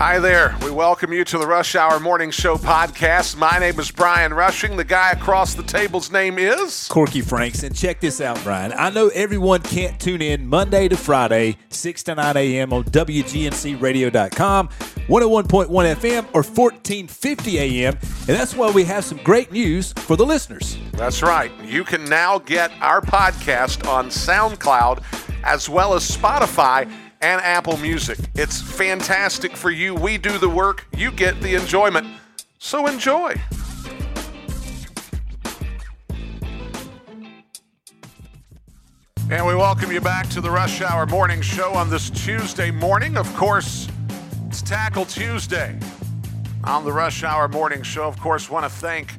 Hi there. We welcome you to the Rush Hour Morning Show podcast. My name is Brian Rushing. The guy across the table's name is Corky Franks. And check this out, Brian. I know everyone can't tune in Monday to Friday, 6 to 9 a.m. on WGNCradio.com, 101.1 FM, or 1450 a.m. And that's why we have some great news for the listeners. That's right. You can now get our podcast on SoundCloud as well as Spotify and Apple Music. It's fantastic for you. We do the work, you get the enjoyment. So enjoy. And we welcome you back to the Rush Hour Morning Show on this Tuesday morning. Of course, it's Tackle Tuesday on the Rush Hour Morning Show. Of course, want to thank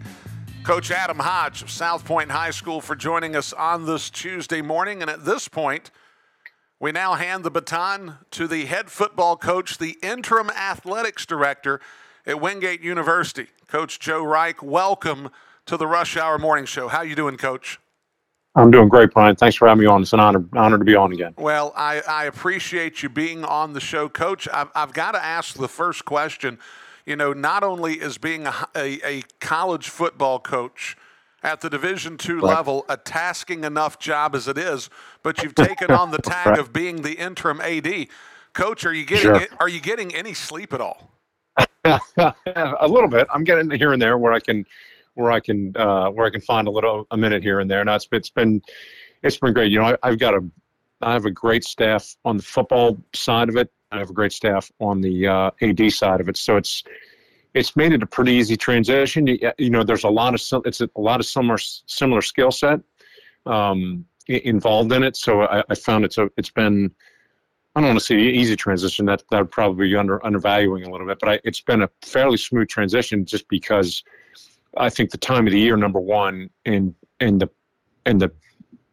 Coach Adam Hodge of South Point High School for joining us on this Tuesday morning. And at this point, we now hand the baton to the head football coach, the interim athletics director at Wingate University, Coach Joe Reich. Welcome to the Rush Hour Morning Show. How you doing, Coach? I'm doing great, Brian. Thanks for having me on. It's an honor, honor to be on again. Well, I, I appreciate you being on the show, Coach. I've, I've got to ask the first question. You know, not only is being a, a, a college football coach – at the Division two right. level a tasking enough job as it is, but you've taken on the tag right. of being the interim AD. Coach, are you getting sure. are you getting any sleep at all? a little bit. I'm getting here and there where I can where I can uh, where I can find a little a minute here and there. Now it's, it's been it's been great. You know, I, have got a I have a great staff on the football side of it. I have a great staff on the uh, AD side of it. So it's it's made it a pretty easy transition. You, you know, there's a lot of it's a, lot of similar similar skill set um, involved in it. So I, I, found it's a it's been I don't want to say easy transition. That that would probably be under undervaluing a little bit, but I, it's been a fairly smooth transition just because I think the time of the year, number one, and and the and the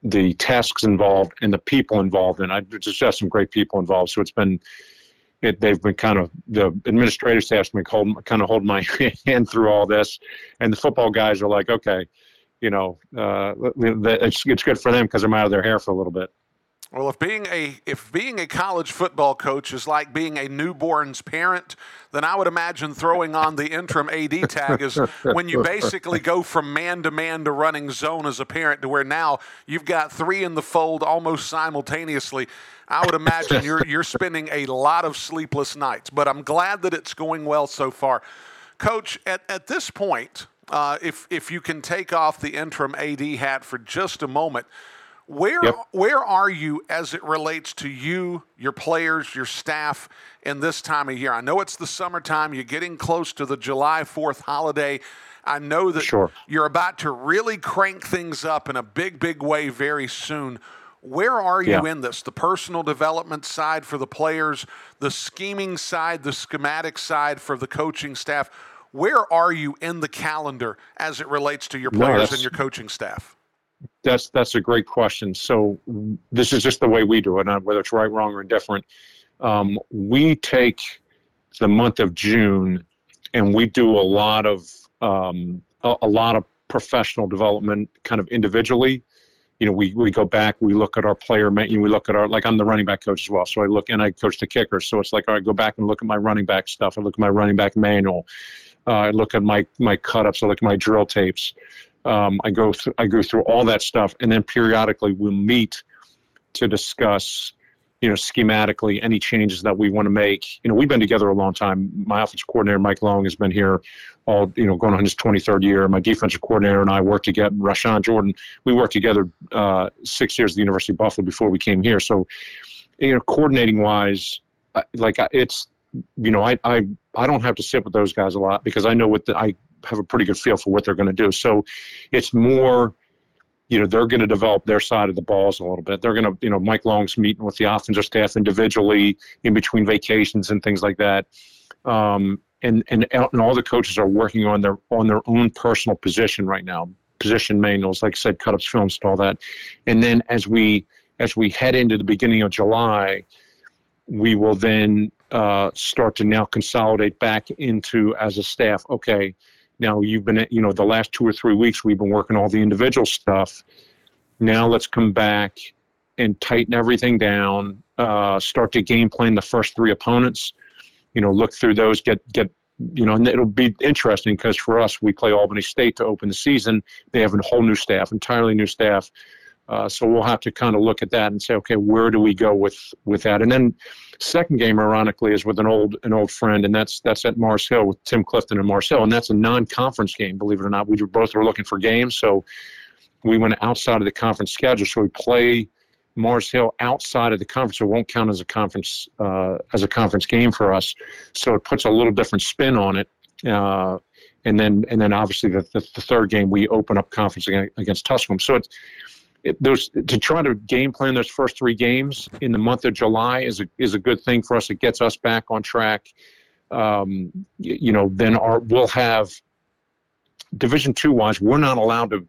the tasks involved and the people involved, and I just have some great people involved. So it's been it, they've been kind of the administrative staff's been hold, kind of holding my hand through all this, and the football guys are like, okay, you know, uh, it's, it's good for them because I'm out of their hair for a little bit. Well, if being a if being a college football coach is like being a newborn's parent, then I would imagine throwing on the interim AD tag is when you basically go from man to man to running zone as a parent to where now you've got three in the fold almost simultaneously. I would imagine you're you're spending a lot of sleepless nights, but I'm glad that it's going well so far. Coach, at, at this point, uh, if if you can take off the interim AD hat for just a moment, where yep. where are you as it relates to you, your players, your staff in this time of year? I know it's the summertime. You're getting close to the July Fourth holiday. I know that sure. you're about to really crank things up in a big, big way very soon. Where are you yeah. in this? The personal development side for the players, the scheming side, the schematic side for the coaching staff. Where are you in the calendar as it relates to your players no, and your coaching staff? That's that's a great question. So this is just the way we do it, whether it's right, wrong, or indifferent. Um, we take the month of June, and we do a lot of um, a, a, lot of professional development, kind of individually. You know, we, we go back, we look at our player, we look at our like I'm the running back coach as well, so I look and I coach the kickers. So it's like, all right, go back and look at my running back stuff. I look at my running back manual. Uh, I look at my my cut ups. I look at my drill tapes. Um, I go through I go through all that stuff, and then periodically we'll meet to discuss, you know, schematically any changes that we want to make. You know, we've been together a long time. My offensive coordinator Mike Long has been here all you know going on his 23rd year. My defensive coordinator and I worked together. Rashawn Jordan, we worked together uh, six years at the University of Buffalo before we came here. So, you know, coordinating wise, like it's you know, I, I I don't have to sit with those guys a lot because I know what the, I have a pretty good feel for what they're going to do. So it's more, you know, they're going to develop their side of the balls a little bit. They're going to, you know, Mike Long's meeting with the offensive staff individually in between vacations and things like that. Um, and, and and all the coaches are working on their on their own personal position right now, position manuals, like I said, cut ups, films, and all that. And then as we as we head into the beginning of July, we will then uh, start to now consolidate back into as a staff. Okay, now you've been, you know, the last two or three weeks we've been working all the individual stuff. Now let's come back and tighten everything down. Uh, start to game plan the first three opponents. you know, look through those, get get you know, and it'll be interesting because for us, we play Albany State to open the season. They have a whole new staff, entirely new staff. Uh, so we'll have to kind of look at that and say, okay, where do we go with with that? And then second game, ironically, is with an old an old friend, and that's that's at Mars Hill with Tim Clifton and Mars Hill, and that's a non-conference game. Believe it or not, we both were looking for games, so we went outside of the conference schedule. So we play Mars Hill outside of the conference. So It won't count as a conference uh, as a conference game for us. So it puts a little different spin on it. Uh, and then and then obviously the, the, the, third game we open up conference against Tusculum. So it's it, those to try to game plan those first three games in the month of July is a is a good thing for us. It gets us back on track. Um, you, know, then our we'll have Division two wise. We're not allowed to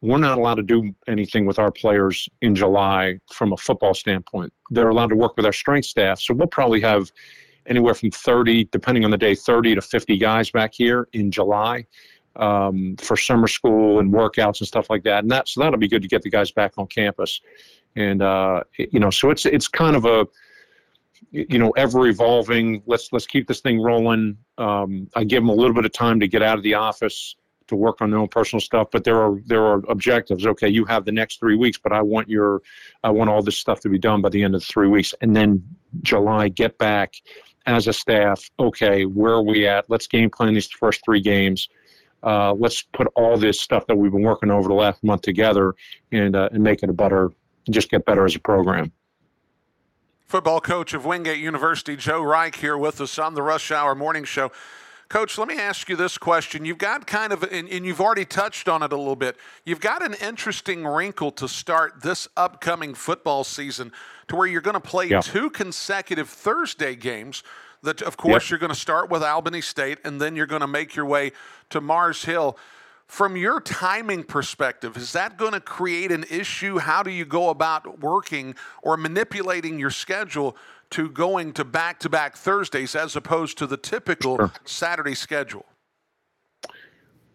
we're not allowed to do anything with our players in July from a football standpoint. They're allowed to work with our strength staff. So we'll probably have anywhere from 30, depending on the day, 30 to 50 guys back here in July um, for summer school and workouts and stuff like that. And that so that'll be good to get the guys back on campus. And uh, you know, so it's it's kind of a you know ever evolving. Let's let's keep this thing rolling. Um, I give them a little bit of time to get out of the office to work on their own personal stuff but there are there are objectives okay you have the next three weeks but i want your i want all this stuff to be done by the end of the three weeks and then july get back as a staff okay where are we at let's game plan these first three games uh, let's put all this stuff that we've been working over the last month together and uh, and make it a better, just get better as a program. Football coach of Wingate University, Joe Reich, here with us on the Rush Hour Morning Show. Coach, let me ask you this question. You've got kind of, and, and, you've already touched on it a little bit, you've got an interesting wrinkle to start this upcoming football season to where you're going to play yeah. two consecutive Thursday games that, of course, yep. you're going to start with Albany State and then you're going to make your way to Mars Hill. From your timing perspective, is that going to create an issue? How do you go about working or manipulating your schedule to going to back to back Thursdays as opposed to the typical sure. Saturday schedule?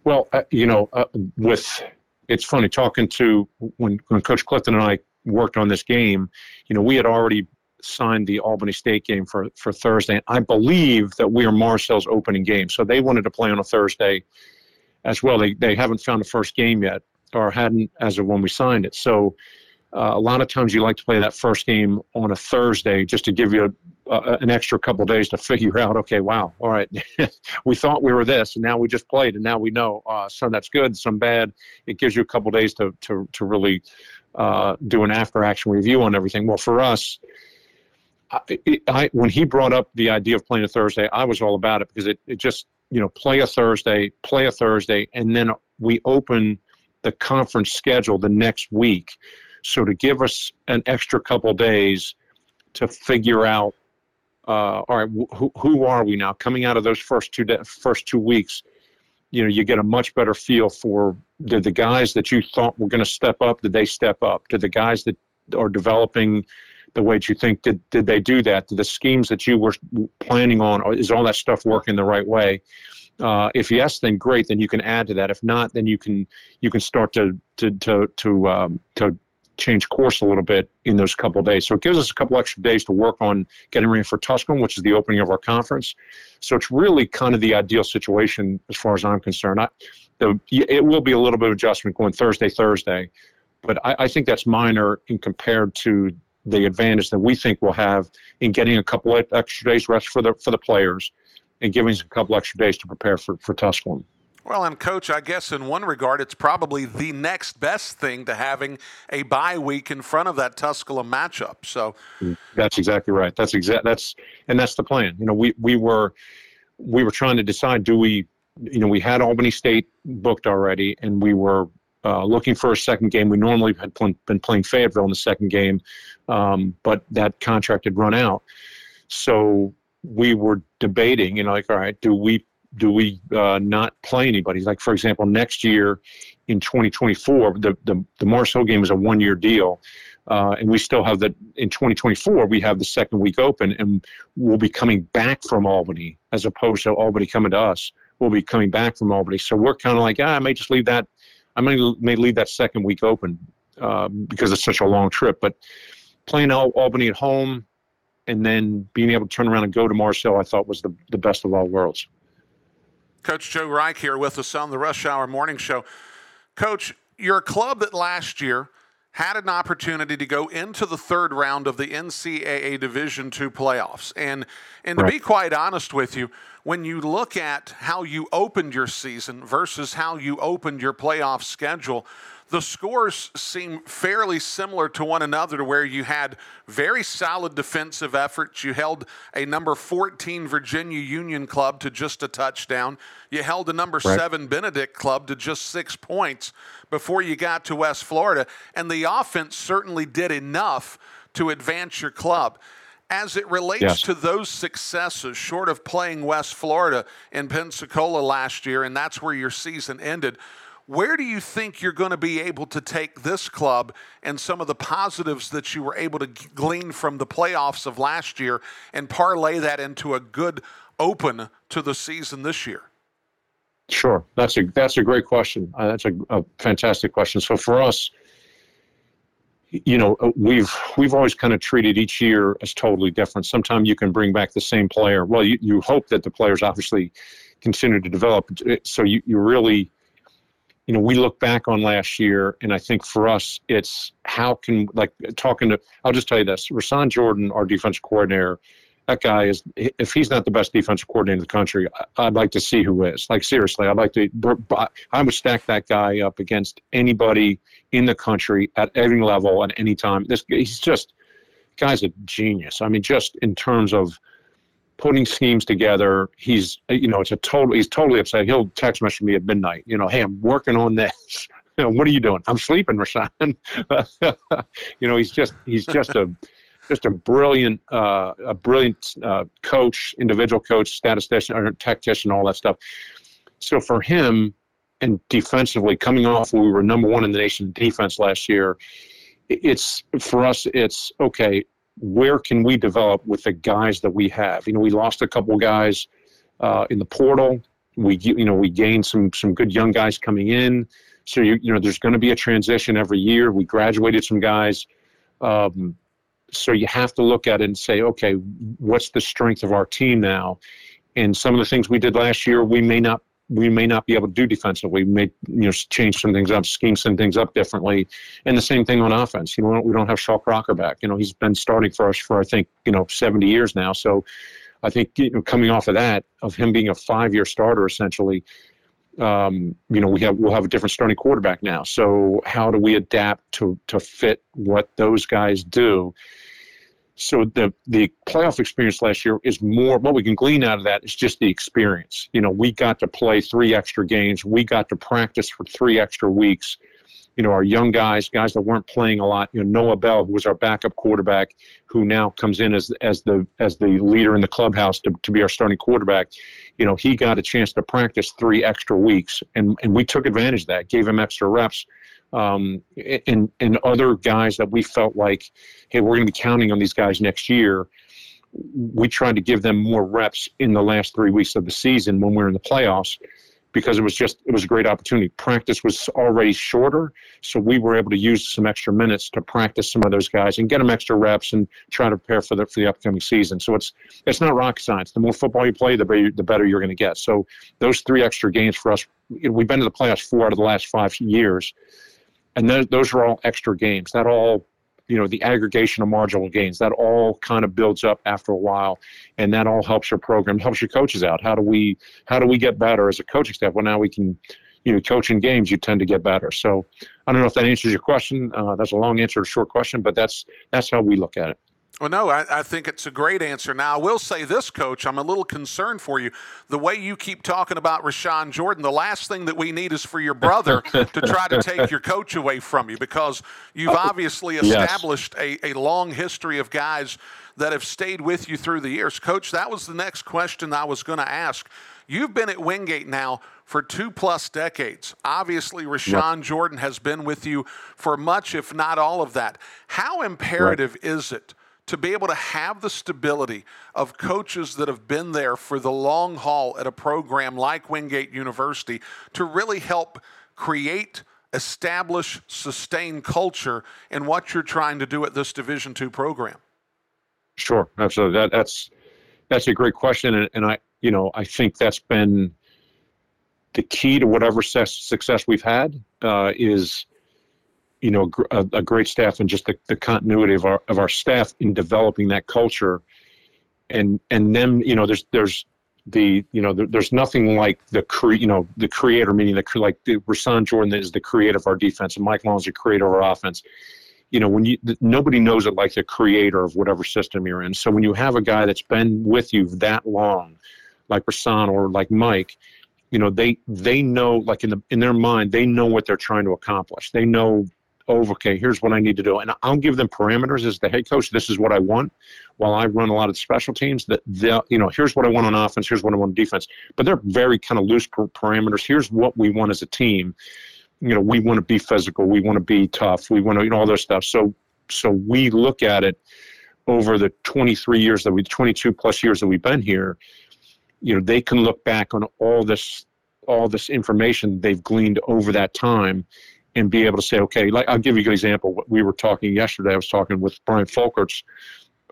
Well, uh, you know, uh, with it's funny talking to when, when Coach Clifton and I worked on this game, you know, we had already signed the Albany State game for, for Thursday. I believe that we are Mars Hill's opening game. So they wanted to play on a Thursday as well. They, they haven't found the first game yet or hadn't as of when we signed it. So uh, a lot of times you like to play that first game on a Thursday just to give you a, a, an extra couple days to figure out, okay, wow, all right, we thought we were this, and now we just played, and now we know uh, some that's good, some bad. It gives you a couple days to, to, to really uh, do an after action review on everything. Well, for us, I, when he brought up the idea of playing a Thursday, I was all about it because it, it just, you know, play a Thursday, play a Thursday, and then we open the conference schedule the next week. So to give us an extra couple days to figure out, uh, all right, who, who are we now? Coming out of those first two de- first two weeks, you know, you get a much better feel for did the guys that you thought were going to step up, did they step up? Did the guys that are developing the way that you think did did they do that? Did the schemes that you were planning on is all that stuff working the right way? Uh, if yes then great then you can add to that. If not then you can you can start to to to to, um, to change course a little bit in those couple days. So it gives us a couple extra days to work on getting ready for tusculum which is the opening of our conference. So it's really kind of the ideal situation as far as i'm concerned. I, the, it will be a little bit of adjustment going thursday thursday but I, I, think that's minor in compared to the advantage that we think we'll have in getting a couple of extra days rest for the for the players and giving us a couple extra days to prepare for, for Tusculum. Well, and coach, I guess in one regard, it's probably the next best thing to having a bye week in front of that Tusculum matchup. So that's exactly right. That's exact. That's and that's the plan. You know, we we were we were trying to decide: do we, you know, we had Albany State booked already, and we were uh, looking for a second game. We normally had pl- been playing Fayetteville in the second game, um, but that contract had run out. So we were debating, you know, like, all right, do we do we uh, not play anybody? Like, for example, next year in 2024, the the, the Mars Hill game is a one year deal. Uh, and we still have that in 2024 we have the second week open and we'll be coming back from albany as opposed to albany coming to us we'll be coming back from albany so we're kind of like ah, i may just leave that I may, may leave that second week open uh, because it's such a long trip. But playing Al- Albany at home, and then being able to turn around and go to Mars Hill, I thought was the, the best of all worlds. Coach Joe Reich here with us on the Rush Hour Morning Show. Coach, you're a club that last year had an opportunity to go into the third round of the NCAA Division II playoffs. And and to right. be quite honest with you, when you look at how you opened your season versus how you opened your playoff schedule, the scores seem fairly similar to one another to where you had very solid defensive efforts. You held a number 14 Virginia Union club to just a touchdown. You held a number right. 7 Benedict club to just 6 points before you got to West Florida, and the offense certainly did enough to advance your club. As it relates yes. to those successes, short of playing West Florida in Pensacola last year, and that's where your season ended, where do you think you're going to be able to take this club and some of the positives that you were able to glean from the playoffs of last year and parlay that into a good open to the season this year? Sure, that's a that's a great question. Uh, that's a, a fantastic question. So for us, you know, uh, we've we've always kind of treated each year as totally different. Sometimes you can bring back the same player. Well, you, you hope that the players obviously continue to develop. So you, you really you know, we look back on last year, and I think for us, it's how can like talking to. I'll just tell you this: Rashawn Jordan, our defensive coordinator, that guy is. If he's not the best defensive coordinator in the country, I'd like to see who is. Like seriously, I'd like to. I would stack that guy up against anybody in the country at any level at any time. This he's just guy's a genius. I mean, just in terms of putting schemes together. He's, you know, it's a total, he's totally upset. He'll text message me at midnight, you know, hey, I'm working on this. You know, what are you doing? I'm sleeping, Rashawn. you know, he's just, he's just a, just a brilliant, uh, a brilliant uh, coach, individual coach, statistician, or tactician, all that stuff. So for him, and defensively, coming off, we were number one in the nation defense last year. It's for us. It's okay where can we develop with the guys that we have? You know, we lost a couple guys uh, in the portal. We you know we gained some some good young guys coming in. So you you know there's going to be a transition every year. We graduated some guys. Um, so you have to look at it and say, okay, what's the strength of our team now? And some of the things we did last year, we may not we may not be able to do defensively. We may you know change some things up, scheme some things up differently, and the same thing on offense. You know, we don't have Shaw Crocker back. You know, he's been starting for us for I think you know 70 years now. So I think you know, coming off of that, of him being a five-year starter essentially, um, you know, we have we'll have a different starting quarterback now. So how do we adapt to to fit what those guys do? So the the playoff experience last year is more what we can glean out of that is just the experience. You know we got to play three extra games. We got to practice for three extra weeks. You know our young guys guys that weren't playing a lot you know noah bell who was our backup quarterback who now comes in as as the as the leader in the clubhouse to, to be our starting quarterback you know he got a chance to practice three extra weeks. And and we took advantage of that gave him extra reps um, and and other guys that we felt like, hey, we're going to be counting on these guys next year. We tried to give them more reps in the last three weeks of the season when we were in the playoffs, because it was just it was a great opportunity. Practice was already shorter, so we were able to use some extra minutes to practice some of those guys and get them extra reps and try to prepare for the for the upcoming season. So it's it's not rocket science. The more football you play, the better the better you're going to get. So those three extra games for us, we've been to the playoffs four out of the last five years and those, those are all extra games. That all, you know, the aggregation of marginal gains, that all kind of builds up after a while, and that all helps your program, helps your coaches out. How do we, how do we get better as a coaching staff? Well, now we can, you know, coaching games, you tend to get better. So I don't know if that answers your question. Uh, that's a long answer to a short question, but that's that's how we look at it. Well, no, I, I, think it's a great answer. Now, I will say this, Coach, I'm a little concerned for you. The way you keep talking about Rashawn Jordan, the last thing that we need is for your brother to try to take your coach away from you because you've oh, obviously established yes. a, a long history of guys that have stayed with you through the years. Coach, that was the next question I was going to ask. You've been at Wingate now for two plus decades. Obviously, Rashawn yep. Jordan has been with you for much, if not all of that. How imperative right. is it? To be able to have the stability of coaches that have been there for the long haul at a program like Wingate University to really help create establish sustain culture in what you're trying to do at this division 2 program Sure, absolutely. That, that's that's a great question, and, and I you know I think that's been the key to whatever success we've had uh, is you know a, a, great staff and just the, the continuity of our of our staff in developing that culture. And and then you know there's there's the you know there, there's nothing like the cre- you know the creator meaning the like the Rashawn Jordan is the creator of our defense and Mike Long is the creator of our offense. You know when you nobody knows it like the creator of whatever system you're in. So when you have a guy that's been with you that long like Rashawn or like Mike you know they they know like in the in their mind they know what they're trying to accomplish. They know oh, okay, here's what I need to do. And I'll give them parameters as the head coach. This is what I want. While I run a lot of special teams, that you know, here's what I want on offense, here's what I want on defense. But they're very kind of loose parameters. Here's what we want as a team. You know, we want to be physical, we want to be tough, we want to, you know, all those stuff. So, so we look at it over the 23 years that we, 22 plus years that we've been here. You know, they can look back on all this, all this information they've gleaned over that time and be able to say, okay, like I'll give you a good example. What we were talking yesterday. I was talking with Brian Folkerts,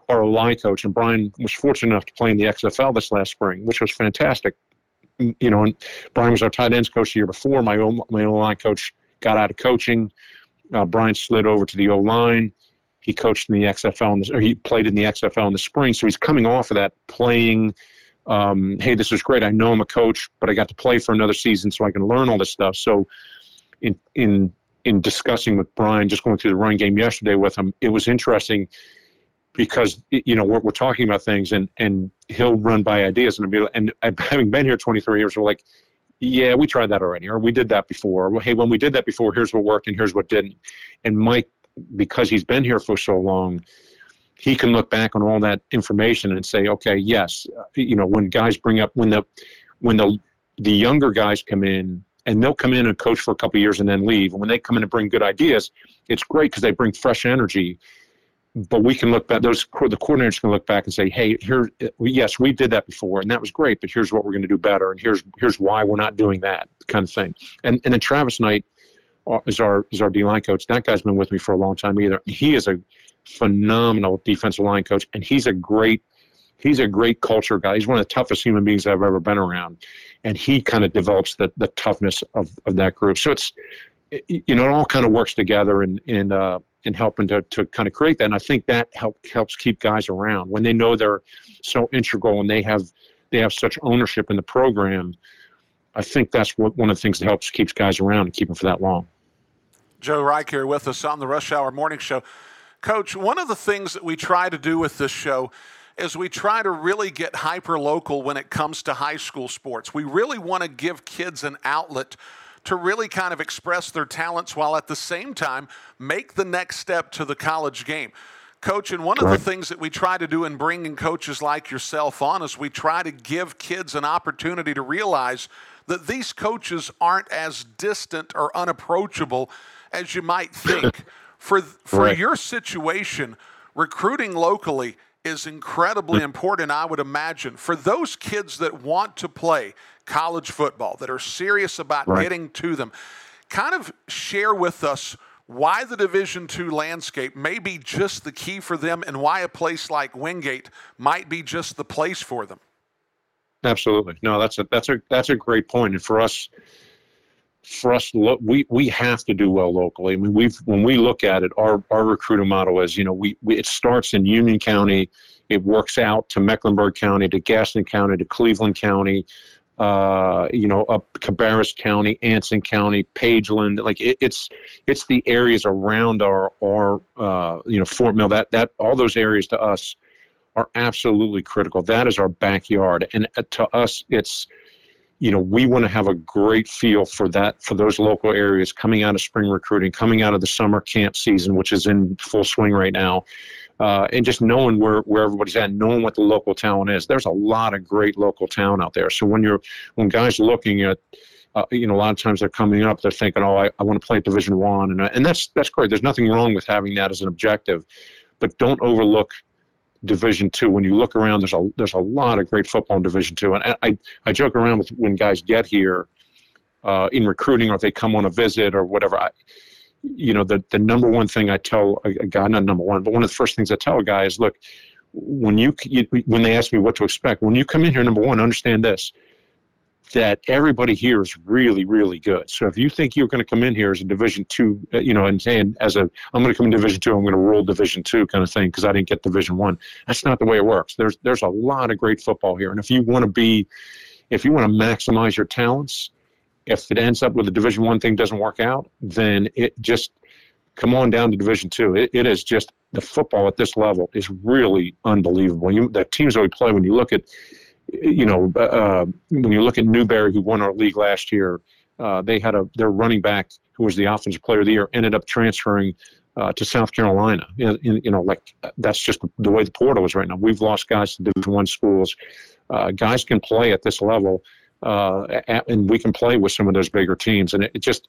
our line coach, and Brian was fortunate enough to play in the XFL this last spring, which was fantastic. You know, and Brian was our tight ends coach the year before. My own my own line coach got out of coaching. Uh, Brian slid over to the O line. He coached in the XFL, in the, or he played in the XFL in the spring. So he's coming off of that playing. Um, hey, this is great. I know I'm a coach, but I got to play for another season, so I can learn all this stuff. So in in in discussing with Brian, just going through the run game yesterday with him, it was interesting because you know we're, we're talking about things and and he'll run by ideas and be and having been here 23 years, we're like, yeah, we tried that already, or we did that before. Hey, when we did that before, here's what worked and here's what didn't. And Mike, because he's been here for so long, he can look back on all that information and say, okay, yes, you know, when guys bring up when the when the the younger guys come in and they'll come in and coach for a couple years and then leave. And when they come in and bring good ideas, it's great because they bring fresh energy. But we can look back; those the coordinators can look back and say, "Hey, here, yes, we did that before, and that was great. But here's what we're going to do better, and here's here's why we're not doing that kind of thing." And and then Travis Knight uh, is our is our D line coach. That guy's been with me for a long time. Either he is a phenomenal defensive line coach, and he's a great he's a great culture guy. He's one of the toughest human beings I've ever been around and he kind of develops the, the toughness of, of that group. So it's you know it all kind of works together in in uh, in helping to, to kind of create that. And I think that help helps keep guys around when they know they're so integral and they have they have such ownership in the program. I think that's what one of the things that helps keeps guys around and keep them for that long. Joe Reich here with us on the Rush Hour Morning Show. Coach, one of the things that we try to do with this show as we try to really get hyper local when it comes to high school sports. We really want to give kids an outlet to really kind of express their talents while at the same time make the next step to the college game. Coach, and one of the things that we try to do in bringing coaches like yourself on is we try to give kids an opportunity to realize that these coaches aren't as distant or unapproachable as you might think. for for right. your situation, recruiting locally, is incredibly important, I would imagine, for those kids that want to play college football, that are serious about right. getting to them. Kind of share with us why the Division II landscape may be just the key for them and why a place like Wingate might be just the place for them. Absolutely. No, that's a that's a that's a great point. And for us, for us, we we have to do well locally. I mean, we've when we look at it, our our recruiting model is, you know, we, we it starts in Union County, it works out to Mecklenburg County, to Gaston County, to Cleveland County, uh, you know, up Cabarrus County, Anson County, Pageland. Like it, it's it's the areas around our our uh, you know Fort Mill. That that all those areas to us are absolutely critical. That is our backyard, and uh, to us, it's you know, we want to have a great feel for that, for those local areas coming out of spring recruiting, coming out of the summer camp season, which is in full swing right now. Uh, and just knowing where, where everybody's at, knowing what the local talent is. There's a lot of great local talent out there. So when you're, when guys are looking at, uh, you know, a lot of times they're coming up, they're thinking, oh, I, I want to play at Division One, and and that's that's great. There's nothing wrong with having that as an objective, but don't overlook Division Two. When you look around, there's a there's a lot of great football in Division Two, and I I joke around with when guys get here uh, in recruiting or if they come on a visit or whatever. I, you know, the the number one thing I tell a, guy, not number one, but one of the first things I tell a guy is, look, when you, you when they ask me what to expect, when you come in here, number one, understand this that everybody here is really, really good. So if you think you're going to come in here as a Division two, uh, you know, and saying as a I'm going to come in Division two, I'm going to rule Division two kind of thing because I didn't get Division one. That's not the way it works. There's there's a lot of great football here, and if you want to be, if you want to maximize your talents, if it ends up with the Division one thing doesn't work out, then it just come on down to Division two. It, it is just the football at this level is really unbelievable. You, the teams that we play, when you look at you know, uh, when you look at Newberry, who won our league last year, uh, they had a their running back who was the offensive player of the year ended up transferring uh, to South Carolina. You know, like that's just the way the portal is right now. We've lost guys to Division One schools. Uh, guys can play at this level, uh, at, and we can play with some of those bigger teams. And it, it just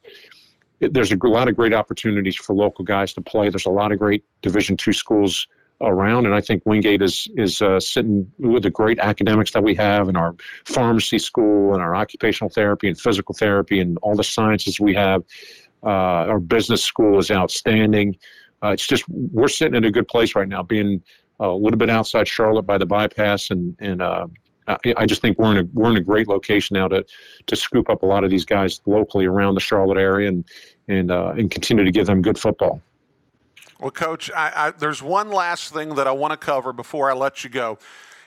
it, there's a lot of great opportunities for local guys to play. There's a lot of great Division Two schools around. And I think Wingate is is uh, sitting with the great academics that we have in our pharmacy school and our occupational therapy and physical therapy and all the sciences we have. Uh, our business school is outstanding. Uh, it's just we're sitting in a good place right now, being a little bit outside Charlotte by the bypass, and and uh, I, just think we're in a we're in a great location now to to scoop up a lot of these guys locally around the Charlotte area and and uh, and continue to give them good football. Well, Coach, I, I, there's one last thing that I want to cover before I let you go.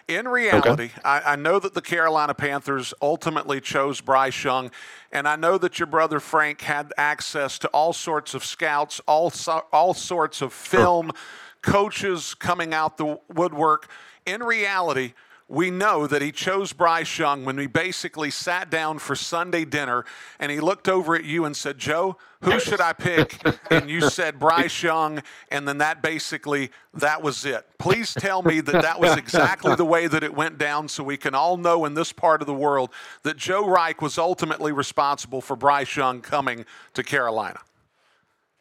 In reality, okay. I, I, know that the Carolina Panthers ultimately chose Bryce Young, and I know that your brother Frank had access to all sorts of scouts, all, all sorts of film, sure. coaches coming out the woodwork. In reality, we know that he chose Bryce Young when we basically sat down for Sunday dinner and he looked over at you and said, Joe, who should I pick? And you said Bryce Young, and then that basically, that was it. Please tell me that that was exactly the way that it went down so we can all know in this part of the world that Joe Reich was ultimately responsible for Bryce Young coming to Carolina.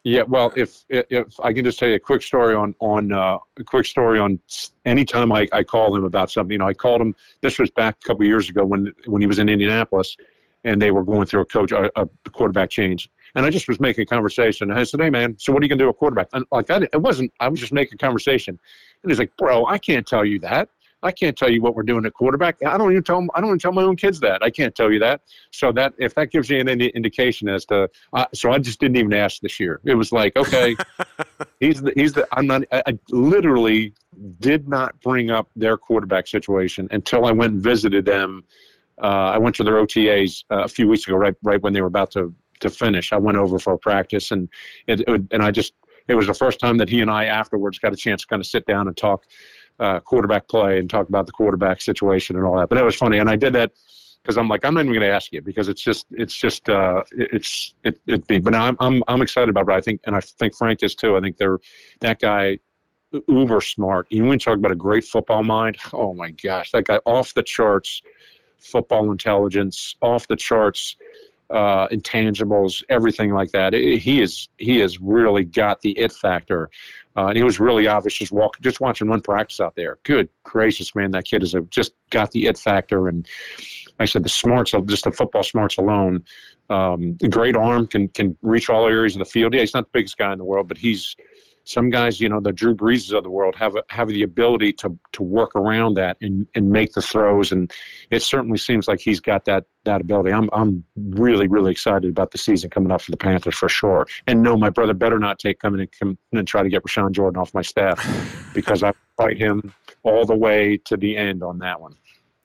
Yeah, well, if if I can just tell you a quick story on on uh, a quick story on anytime I, I call him about something. You know, I called him. This was back a couple years ago when when he was in Indianapolis, and they were going through a coach a, a quarterback change. And I just was making a conversation. And I said, "Hey, man, so what are you gonna do a quarterback?" And like I, it wasn't. I was just making a conversation. And he's like, "Bro, I can't tell you that." I can't tell you what we're doing at quarterback. I don't even tell them, I don't even tell my own kids that. I can't tell you that. So that if that gives you any indication as to, uh, so I just didn't even ask this year. It was like, okay, he's the, he's the, I'm not, I, I literally did not bring up their quarterback situation until I went and visited them. Uh, I went to their OTAs uh, a few weeks ago, right, right when they were about to, to finish. I went over for a practice and it, it and I just, it was the first time that he and I afterwards got a chance to kind of sit down and talk uh, quarterback play and talk about the quarterback situation and all that. But that was funny, and I did that because I'm like I'm not even going to ask you because it's just it's just uh, it's it it be. But now I'm I'm I'm excited about it. I think and I think Frank is too. I think they're that guy uber smart. You want to talk about a great football mind? Oh my gosh, that guy off the charts, football intelligence, off the charts, uh, intangibles, everything like that. It, he is he has really got the it factor. Uh, and he was really obvious just walking, just watching one practice out there. Good gracious, man, that kid has just got the it factor. And like I said the smarts of just the football smarts alone. Um, great arm can can reach all areas of the field. Yeah, he's not the biggest guy in the world, but he's some guys, you know, the Drew Breeses of the world have have the ability to to work around that and, and make the throws, and it certainly seems like he's got that that ability. I'm I'm really really excited about the season coming up for the Panthers for sure. And no, my brother better not take coming and come and try to get Rashawn Jordan off my staff because I fight him all the way to the end on that one.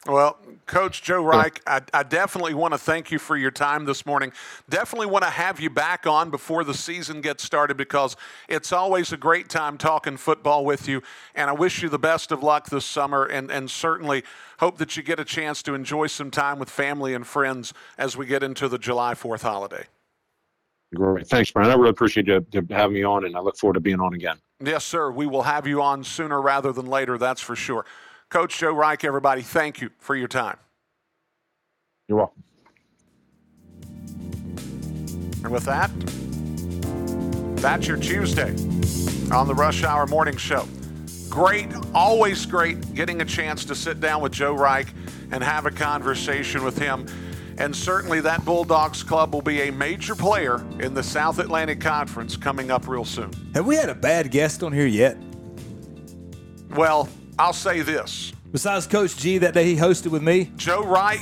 Well, Coach Joe Reich, I, I, definitely want to thank you for your time this morning. Definitely want to have you back on before the season gets started because it's always a great time talking football with you. And I wish you the best of luck this summer and, and certainly hope that you get a chance to enjoy some time with family and friends as we get into the July 4th holiday. Great. Thanks, Brian. I really appreciate you having me on, and I look forward to being on again. Yes, sir. We will have you on sooner rather than later, that's for sure. Coach Joe Reich, everybody, thank you for your time. You're welcome. And with that, that's your Tuesday on the Rush Hour Morning Show. Great, always great getting a chance to sit down with Joe Reich and have a conversation with him. And certainly that Bulldogs club will be a major player in the South Atlantic Conference coming up real soon. Have we had a bad guest on here yet? Well, I'll say this Besides Coach G that day he hosted with me, Joe Reich,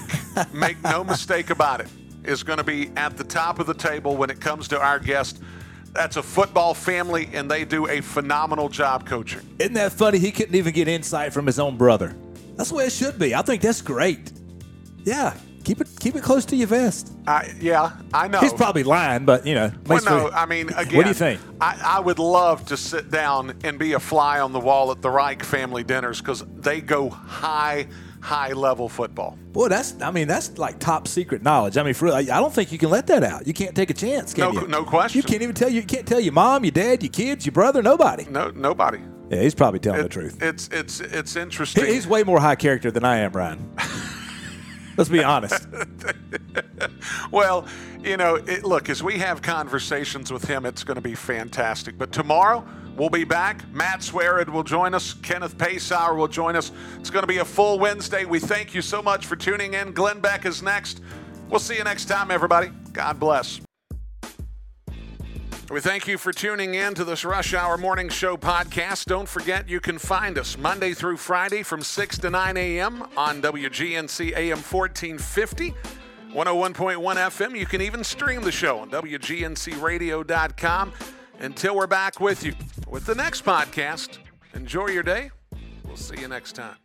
make no mistake about it, is going to be at the top of the table when it comes to our guest. That's a football family, and they do a phenomenal job coaching. isn't that funny? He couldn't even get insight from his own brother. That's the way it should be. I think that's great. Yeah, keep it keep it close to your vest. I, yeah, I know. He's probably lying, but you know. Well, no, I mean, again, what do you think? I, I would love to sit down and be a fly on the wall at the Reich family dinners because they go high, high level football. Boy, that's I mean that's like top secret knowledge. I mean, for real, I I don't think you can let that out. You can't take a chance, can No- you? no question. You can't even tell you can't tell your mom, your dad, your kids, your brother, nobody. No, nobody. Yeah, he's probably telling the truth. It's it's it's interesting. He- He's way more high character than I am, Ryan. Let's be honest. Well, you know, it, look, as we have conversations with him, it's going to be fantastic. But tomorrow, we'll be back. Matt Swearid will join us. Kenneth Paysauer will join us. It's going to be a full Wednesday. We thank you so much for tuning in. Glenn Beck is next. We'll see you next time, everybody. God bless. We thank you for tuning in to this Rush Hour Morning Show podcast. Don't forget you can find us Monday through Friday from 6 to 9 a.m. on WGNC AM 1450. 101.1 FM. You can even stream the show on WGNCradio.com. Until we're back with you with the next podcast, enjoy your day. We'll see you next time.